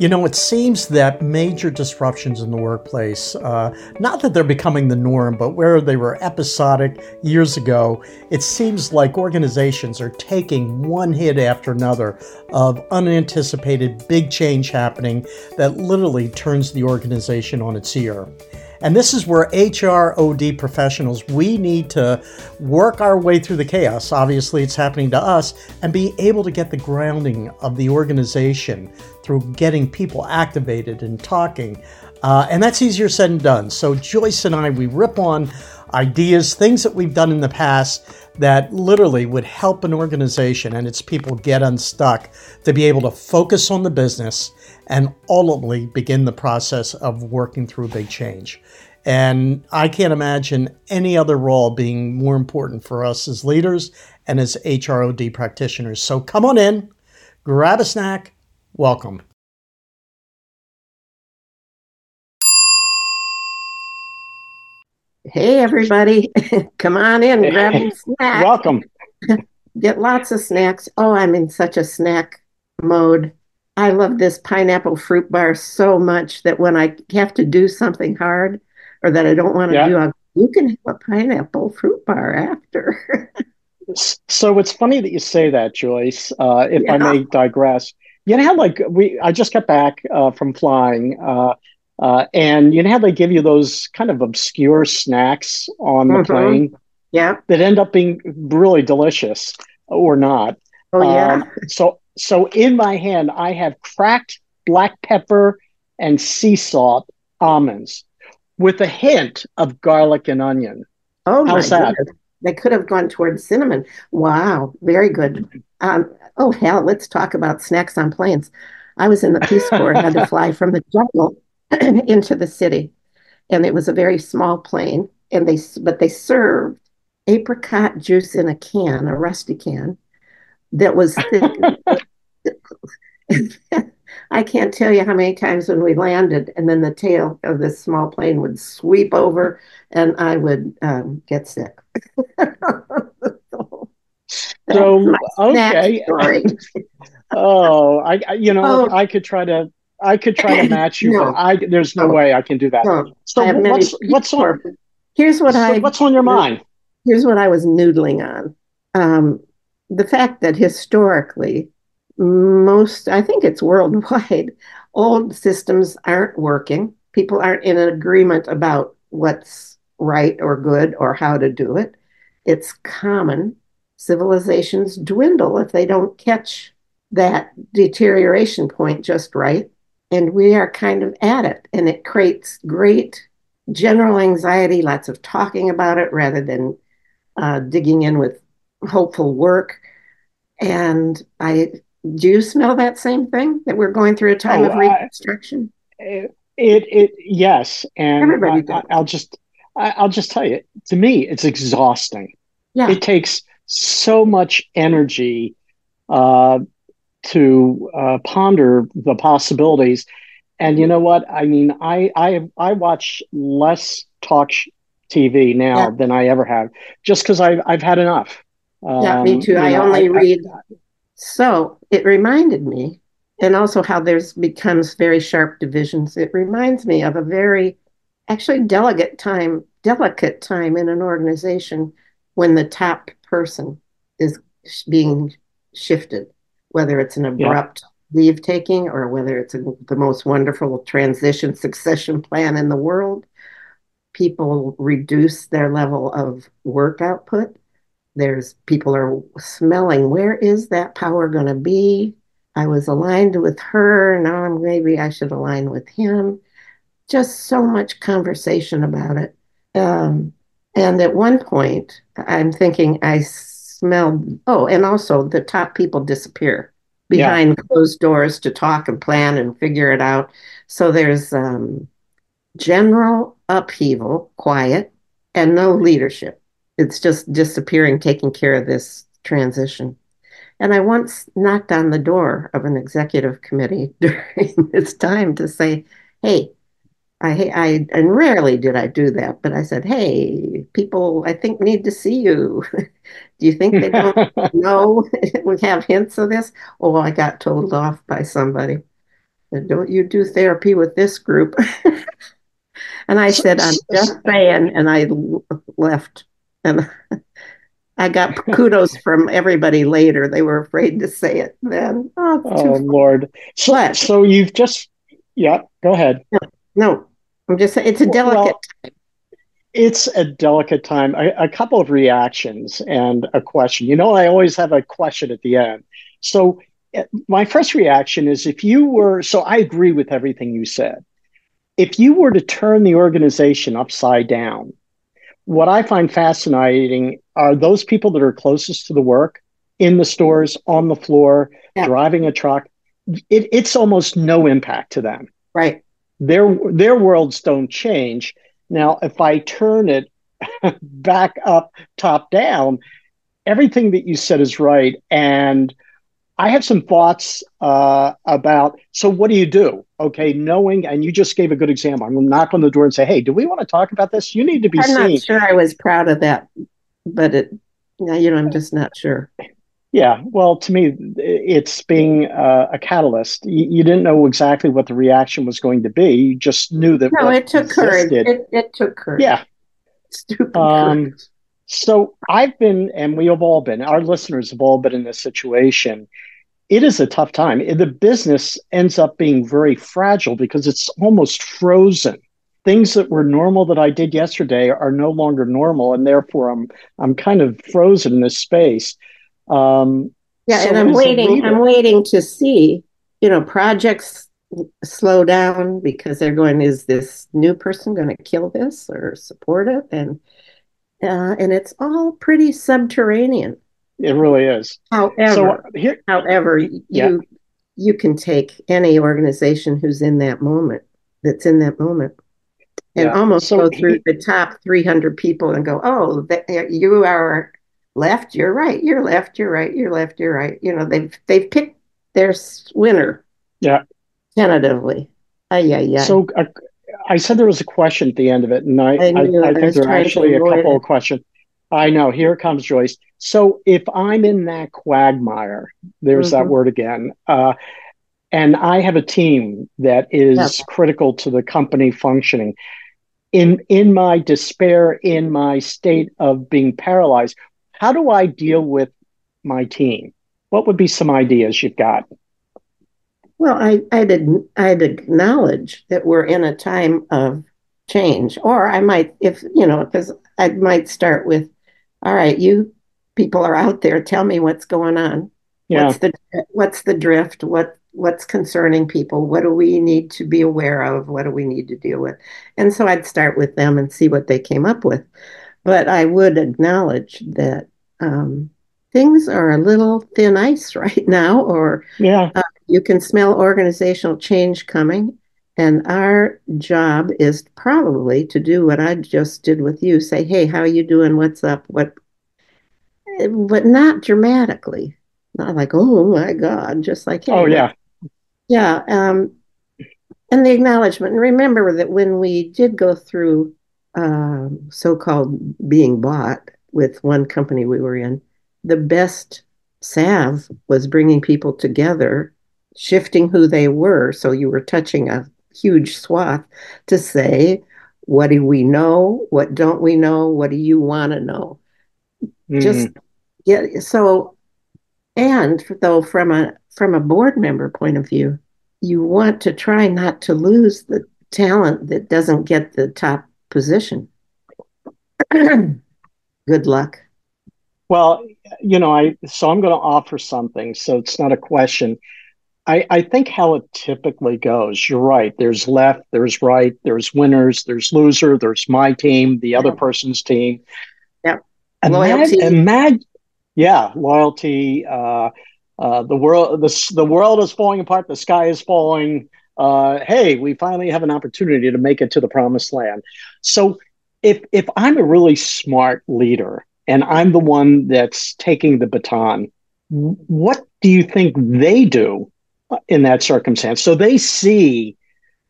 You know, it seems that major disruptions in the workplace, uh, not that they're becoming the norm, but where they were episodic years ago, it seems like organizations are taking one hit after another of unanticipated big change happening that literally turns the organization on its ear. And this is where HROD professionals, we need to work our way through the chaos. Obviously, it's happening to us, and be able to get the grounding of the organization through getting people activated and talking. Uh, and that's easier said than done. So, Joyce and I, we rip on ideas, things that we've done in the past that literally would help an organization and its people get unstuck to be able to focus on the business and ultimately begin the process of working through big change. And I can't imagine any other role being more important for us as leaders and as HROD practitioners. So come on in, grab a snack, welcome. Hey, everybody. Come on in, grab a snack. Welcome. Get lots of snacks. Oh, I'm in such a snack mode. I love this pineapple fruit bar so much that when I have to do something hard or that I don't want to yeah. do, I'll, you can have a pineapple fruit bar after. so it's funny that you say that, Joyce. Uh, if yeah. I may digress, you know how like we I just got back uh, from flying, uh, uh and you know how they give you those kind of obscure snacks on the mm-hmm. plane, yeah, that end up being really delicious or not. Oh yeah. Um, so so in my hand, I have cracked black pepper and sea salt almonds with a hint of garlic and onion. Oh, how's that? Goodness. They could have gone towards cinnamon. Wow, very good. Um, oh hell, let's talk about snacks on planes. I was in the Peace Corps, had to fly from the jungle into the city, and it was a very small plane. And they, but they served apricot juice in a can, a rusty can, that was thick. I can't tell you how many times when we landed, and then the tail of this small plane would sweep over, and I would um, get sick. so, okay. oh, I, I, you know, oh. I could try to, I could try to match you, no. but I, there's no, no, way I can do that. No. So, what's, what's on? Here's what so I. What's on your mind? Here's what I was noodling on. Um, the fact that historically, most, I think it's worldwide, old systems aren't working. People aren't in an agreement about what's right or good or how to do it. It's common. Civilizations dwindle if they don't catch that deterioration point just right. And we are kind of at it. And it creates great general anxiety, lots of talking about it rather than uh, digging in with hopeful work. And I do you smell that same thing that we're going through a time oh, of reconstruction? I, it, it, yes, and Everybody I, I'll just I'll just tell you. To me, it's exhausting. Yeah. It takes so much energy uh, to uh, ponder the possibilities. And you know what? I mean, I I I watch less talk TV now yeah. than I ever have, just because I've I've had enough. Yeah, me um, too. I know, only I, read. I, so it reminded me, and also how there's becomes very sharp divisions. It reminds me of a very, actually, delicate time, delicate time in an organization when the top person is being shifted, whether it's an abrupt yeah. leave taking or whether it's a, the most wonderful transition succession plan in the world. People reduce their level of work output there's people are smelling where is that power going to be i was aligned with her now maybe i should align with him just so much conversation about it um, and at one point i'm thinking i smelled oh and also the top people disappear behind yeah. closed doors to talk and plan and figure it out so there's um, general upheaval quiet and no leadership it's just disappearing, taking care of this transition. And I once knocked on the door of an executive committee during this time to say, hey, I, I, and rarely did I do that, but I said, hey, people, I think need to see you. do you think they don't know? we have hints of this. Oh, I got told off by somebody. don't you do therapy with this group? and I said, I'm just saying. And I left. And I got kudos from everybody later. They were afraid to say it then. Oh, oh Lord. So, so you've just, yeah, go ahead. No, I'm just saying it's a delicate well, time. It's a delicate time. A, a couple of reactions and a question. You know, I always have a question at the end. So, eh, my first reaction is if you were, so I agree with everything you said. If you were to turn the organization upside down, what I find fascinating are those people that are closest to the work in the stores, on the floor, yeah. driving a truck. It, it's almost no impact to them. Right. Their their worlds don't change. Now, if I turn it back up, top down, everything that you said is right. And I have some thoughts uh, about. So, what do you do? Okay, knowing, and you just gave a good example. I'm going to knock on the door and say, "Hey, do we want to talk about this? You need to be I'm seen." I'm not sure I was proud of that, but it, you know, I'm just not sure. Yeah, well, to me, it's being uh, a catalyst. You, you, didn't know exactly what the reaction was going to be. You just knew that. No, it took existed. courage. It, it took courage. Yeah. Stupid um, courage. So I've been, and we have all been, our listeners have all been in this situation. It is a tough time. The business ends up being very fragile because it's almost frozen. Things that were normal that I did yesterday are no longer normal, and therefore I'm I'm kind of frozen in this space. Um, yeah, so and I'm waiting. I'm waiting to see. You know, projects slow down because they're going. Is this new person going to kill this or support it? And uh, and it's all pretty subterranean. It really is. However, so here, however, yeah. you you can take any organization who's in that moment, that's in that moment, and yeah. almost so go through he, the top 300 people and go, oh, that, you are left, you're right, you're left, you're right, you're left, you're right. You know, they've they've picked their winner. Yeah. Tentatively. Uh, yeah, yeah. So uh, I said there was a question at the end of it, and I, I, I, I think there are actually a couple it. of questions. I know. Here comes Joyce. So if I'm in that quagmire, there's mm-hmm. that word again, uh, and I have a team that is yep. critical to the company functioning. In in my despair, in my state of being paralyzed, how do I deal with my team? What would be some ideas you've got? Well, I, I'd, I'd acknowledge that we're in a time of change, or I might, if you know, because I might start with all right, you people are out there. Tell me what's going on. Yeah. What's the what's the drift? What what's concerning people? What do we need to be aware of? What do we need to deal with? And so I'd start with them and see what they came up with. But I would acknowledge that um, things are a little thin ice right now, or yeah, uh, you can smell organizational change coming. And our job is probably to do what I just did with you. Say, hey, how are you doing? What's up? What? But not dramatically. Not like, oh my God, just like, hey, oh yeah, yeah. Um, and the acknowledgement. And remember that when we did go through um, so-called being bought with one company we were in, the best salve was bringing people together, shifting who they were. So you were touching a huge swath to say, what do we know? What don't we know? What do you want to know? Mm. Just yeah. So, and though from a from a board member point of view, you want to try not to lose the talent that doesn't get the top position. Good luck. Well, you know, I so I'm going to offer something. So it's not a question. I, I think how it typically goes, you're right. There's left, there's right, there's winners, there's loser, there's my team, the other person's team. Yeah. Loyalty. Imagine, yeah, loyalty. Uh, uh, the world, the, the world is falling apart. The sky is falling. Uh, hey, we finally have an opportunity to make it to the promised land. So, if if I'm a really smart leader and I'm the one that's taking the baton, what do you think they do in that circumstance. So they see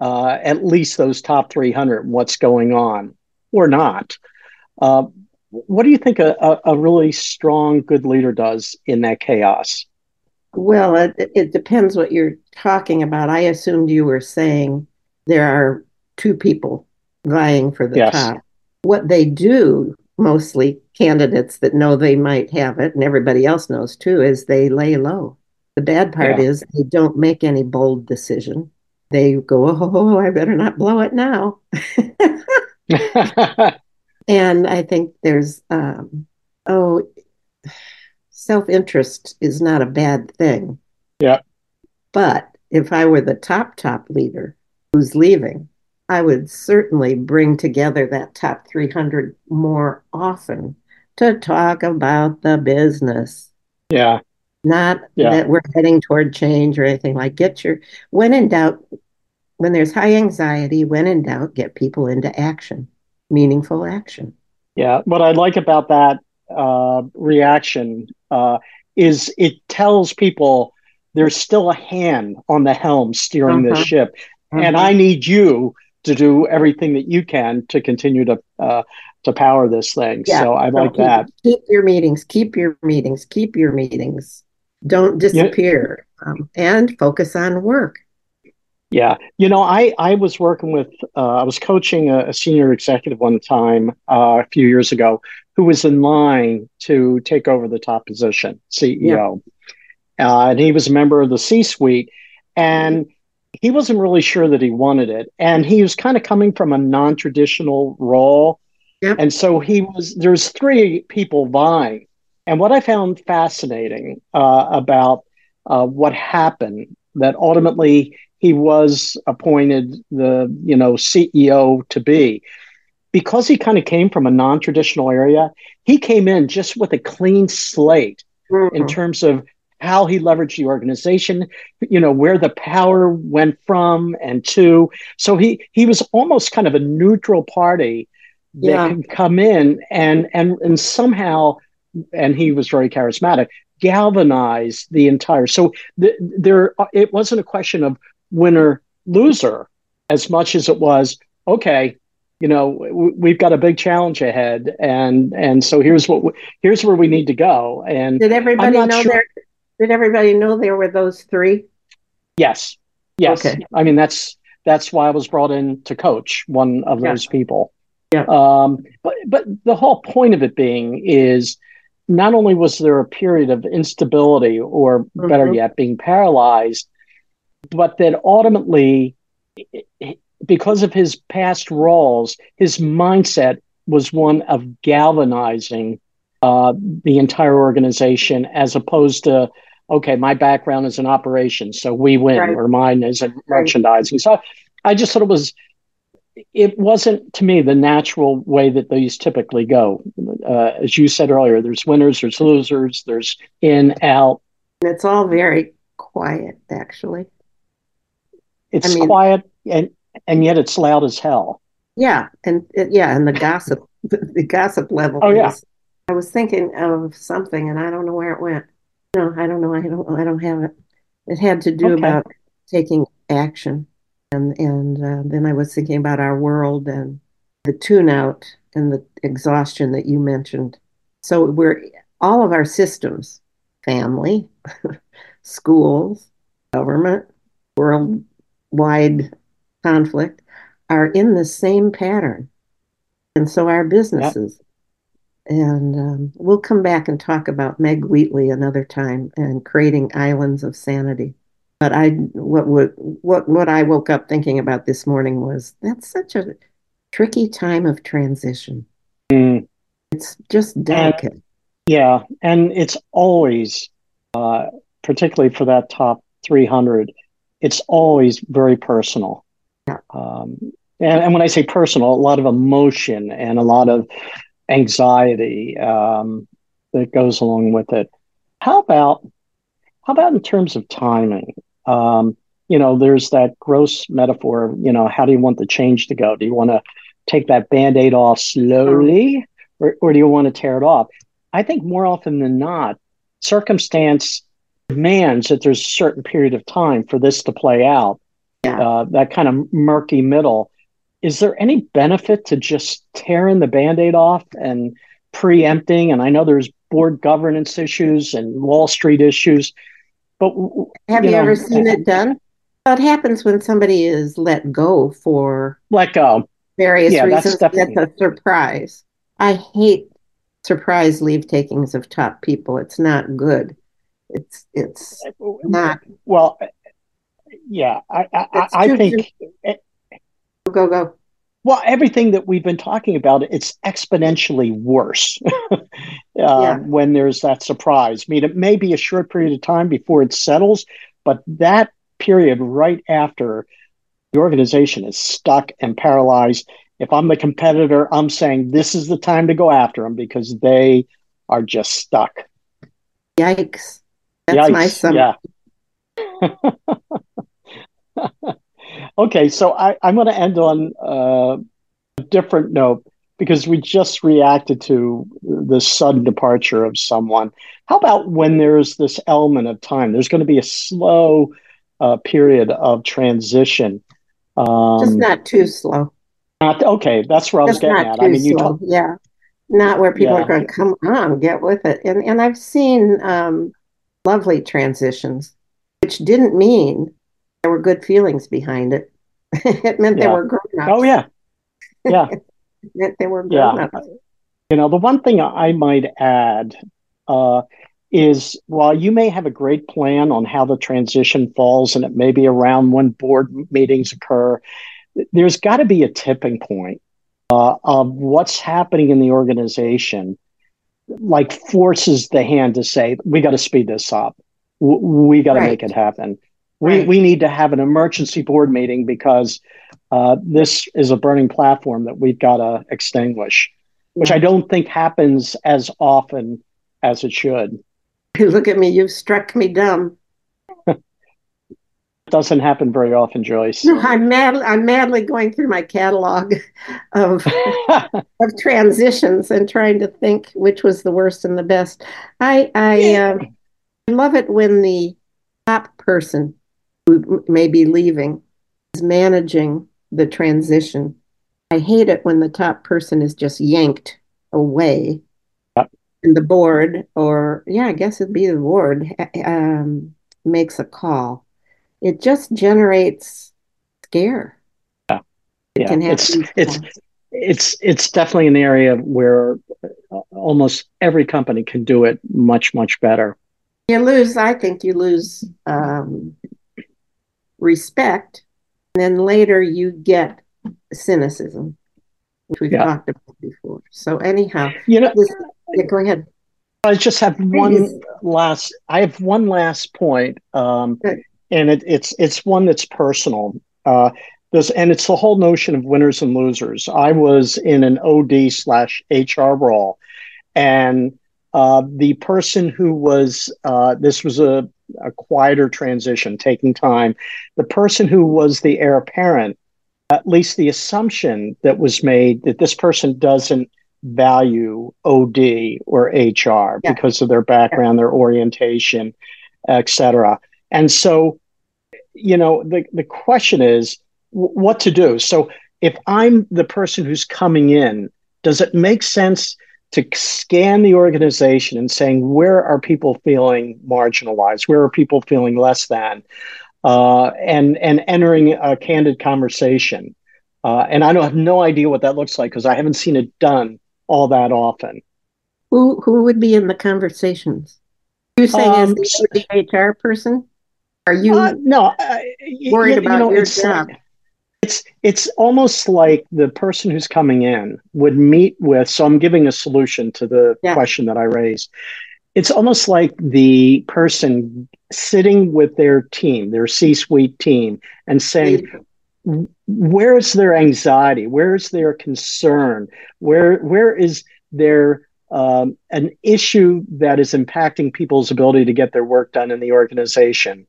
uh, at least those top 300 what's going on or not. Uh, what do you think a, a, a, really strong, good leader does in that chaos? Well, it, it depends what you're talking about. I assumed you were saying there are two people vying for the yes. top. What they do, mostly candidates that know they might have it, and everybody else knows too, is they lay low. The bad part yeah. is they don't make any bold decision. They go, oh, I better not blow it now. and I think there's, um, oh, self interest is not a bad thing. Yeah. But if I were the top, top leader who's leaving, I would certainly bring together that top 300 more often to talk about the business. Yeah. Not yeah. that we're heading toward change or anything like get your when in doubt when there's high anxiety, when in doubt, get people into action, meaningful action. Yeah. What I like about that uh, reaction uh, is it tells people there's still a hand on the helm steering uh-huh. this ship. Uh-huh. And I need you to do everything that you can to continue to uh, to power this thing. Yeah. So I like keep, that. Keep your meetings, keep your meetings, keep your meetings. Don't disappear um, and focus on work. Yeah, you know, I I was working with uh, I was coaching a, a, senior executive one time uh, a few years ago who was in line to take over the top position, CEO, yeah. uh, and he was a member of the C-suite, and he wasn't really sure that he wanted it, and he was kind of coming from a non-traditional role, yep. and so he was there's three people vying, and what I found fascinating uh, about uh, what happened that ultimately he was appointed the you know CEO to be because he kind of came from a non-traditional area he came in just with a clean slate mm-hmm. in terms of how he leveraged the organization you know where the power went from and to so he he was almost kind of a neutral party that yeah. can come in and and and somehow and he was very charismatic galvanize the entire so the, there it wasn't a question of winner loser as much as it was okay you know we've got a big challenge ahead and and so here's what we, here's where we need to go and did everybody know sure. there did everybody know there were those three yes yes okay. i mean that's that's why i was brought in to coach one of yeah. those people yeah um but but the whole point of it being is not only was there a period of instability or mm-hmm. better yet being paralyzed but that ultimately, because of his past roles, his mindset was one of galvanizing uh, the entire organization as opposed to, okay, my background is in operations, so we win, right. or mine is in merchandising. So I just thought it was, it wasn't to me the natural way that these typically go. Uh, as you said earlier, there's winners, there's losers, there's in, out. It's all very quiet, actually. It's I mean, quiet and and yet it's loud as hell. Yeah, and yeah, and the gossip, the gossip level. Oh yeah. I was thinking of something, and I don't know where it went. No, I don't know. I don't. I don't have it. It had to do okay. about taking action, and and uh, then I was thinking about our world and the tune out and the exhaustion that you mentioned. So we're all of our systems, family, schools, government, world wide conflict are in the same pattern. And so are businesses. Yep. And um, we'll come back and talk about Meg Wheatley another time and creating islands of sanity. But I, what, what, what, what I woke up thinking about this morning was that's such a tricky time of transition. Mm. It's just delicate. And, yeah, and it's always, uh, particularly for that top 300, it's always very personal. Um, and, and, when I say personal, a lot of emotion and a lot of anxiety um, that goes along with it. How about how about in terms of timing? Um, you know, there's that gross metaphor. You know, how do you want the change to go? Do you want to take that band-aid off slowly, or, or do you want to tear it off? I think more often than not, circumstance demands that there's a certain period of time for this to play out. Yeah. Uh, that kind of murky middle. Is there any benefit to just tearing the band-aid off and preempting? And I know there's board governance issues and Wall Street issues. But have you, you know, ever seen it done? What happens when somebody is let go for let go various yeah, reasons. That's, that's a surprise. I hate surprise leave takings of top people. It's not good. It's it's not well. Yeah, I I, I think. It, go go. Well, everything that we've been talking about, it's exponentially worse uh, yeah. when there's that surprise. I mean, it may be a short period of time before it settles, but that period right after the organization is stuck and paralyzed. If I'm the competitor, I'm saying this is the time to go after them because they are just stuck. Yikes. That's Yikes. my son. Yeah. okay, so I, am going to end on uh, a different note because we just reacted to the sudden departure of someone. How about when there's this element of time? There's going to be a slow uh, period of transition. Um, Just not too slow. Not, okay, that's where I was getting at. I mean, you talk, yeah, not where people yeah. are going to come on, get with it. And and I've seen um, lovely transitions, which didn't mean there were good feelings behind it. it meant yeah. they were grown ups. Oh yeah, yeah. it meant they were grown ups. Yeah. You know, the one thing I might add uh, is while you may have a great plan on how the transition falls and it may be around when board meetings occur, there's got to be a tipping point uh, of what's happening in the organization, like forces the hand to say, we got to speed this up. we got to right. make it happen. We, right. we need to have an emergency board meeting because uh, this is a burning platform that we've got to extinguish, which I don't think happens as often as it should. You Look at me, you've struck me dumb. it doesn't happen very often, Joyce. No, I'm mad I'm madly going through my catalog of of transitions and trying to think which was the worst and the best. I I uh, love it when the top person who may be leaving is managing the transition. I hate it when the top person is just yanked away and the board, or yeah, I guess it'd be the board, um, makes a call. It just generates scare. Yeah, yeah. It's it's it's it's definitely an area where almost every company can do it much much better. You lose, I think, you lose um, respect, and then later you get cynicism, which we've yeah. talked about before. So anyhow, you know. This, yeah, go ahead. I just have one last. I have one last point, um, and it, it's it's one that's personal. Uh, this and it's the whole notion of winners and losers. I was in an OD slash HR role, and uh, the person who was uh, this was a, a quieter transition, taking time. The person who was the heir apparent, at least the assumption that was made that this person doesn't value OD or HR yeah. because of their background, their orientation, etc. And so, you know, the, the question is w- what to do. So, if I'm the person who's coming in, does it make sense to scan the organization and saying where are people feeling marginalized, where are people feeling less than, uh, and and entering a candid conversation. Uh, and I don't have no idea what that looks like because I haven't seen it done all that often. Who who would be in the conversations? You saying um, as the HR person? Are you uh, no uh, worried you, about you know, your job? It's it's almost like the person who's coming in would meet with. So I'm giving a solution to the yeah. question that I raised. It's almost like the person sitting with their team, their C-suite team, and saying, where's their anxiety where's their concern where where is there um, an issue that is impacting people's ability to get their work done in the organization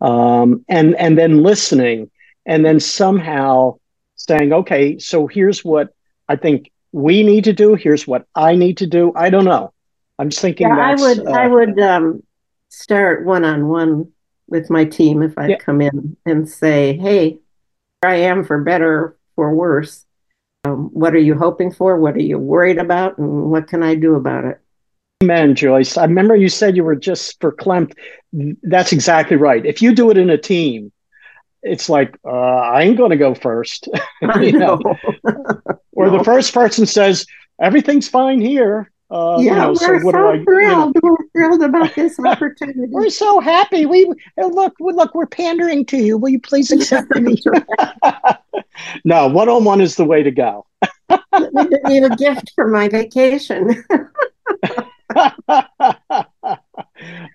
um, and and then listening and then somehow saying okay so here's what i think we need to do here's what i need to do i don't know i'm just thinking yeah, i would uh, i would um, start one-on-one with my team if i yeah. come in and say hey I am for better, for worse. Um, what are you hoping for? What are you worried about? And what can I do about it? Amen, Joyce. I remember you said you were just for Clem. That's exactly right. If you do it in a team, it's like uh, I ain't going to go first. you know? or no. the first person says everything's fine here. Uh, yeah, you know, we're so, so I, thrilled. You know, we're thrilled about this opportunity. we're so happy. We look, look, we're pandering to you. Will you please accept me? no, one on one is the way to go. I need a gift for my vacation.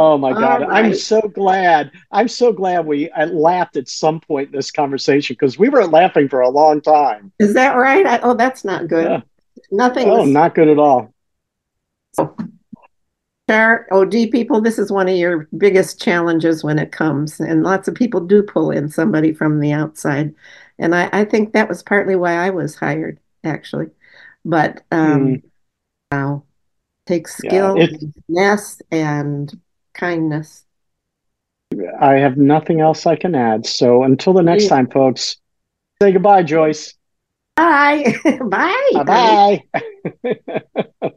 Oh my god right. i'm so glad i'm so glad we I laughed at some point in this conversation because we were laughing for a long time is that right I, oh that's not good yeah. nothing oh was... not good at all Char OD people, this is one of your biggest challenges when it comes, and lots of people do pull in somebody from the outside, and I, I think that was partly why I was hired, actually. But um, mm. wow, takes skill, yeah, finesse, and kindness. I have nothing else I can add. So until the next yeah. time, folks, say goodbye, Joyce. Bye. Bye. Bye.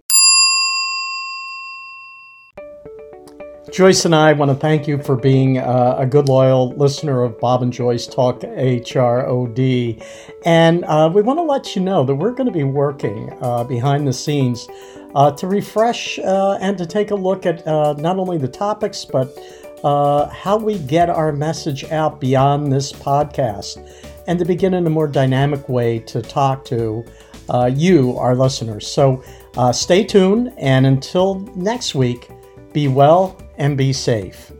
Joyce and I want to thank you for being uh, a good, loyal listener of Bob and Joyce Talk HROD. And uh, we want to let you know that we're going to be working uh, behind the scenes uh, to refresh uh, and to take a look at uh, not only the topics, but how we get our message out beyond this podcast and to begin in a more dynamic way to talk to you, our listeners. So stay tuned. And until next week, be well and be safe.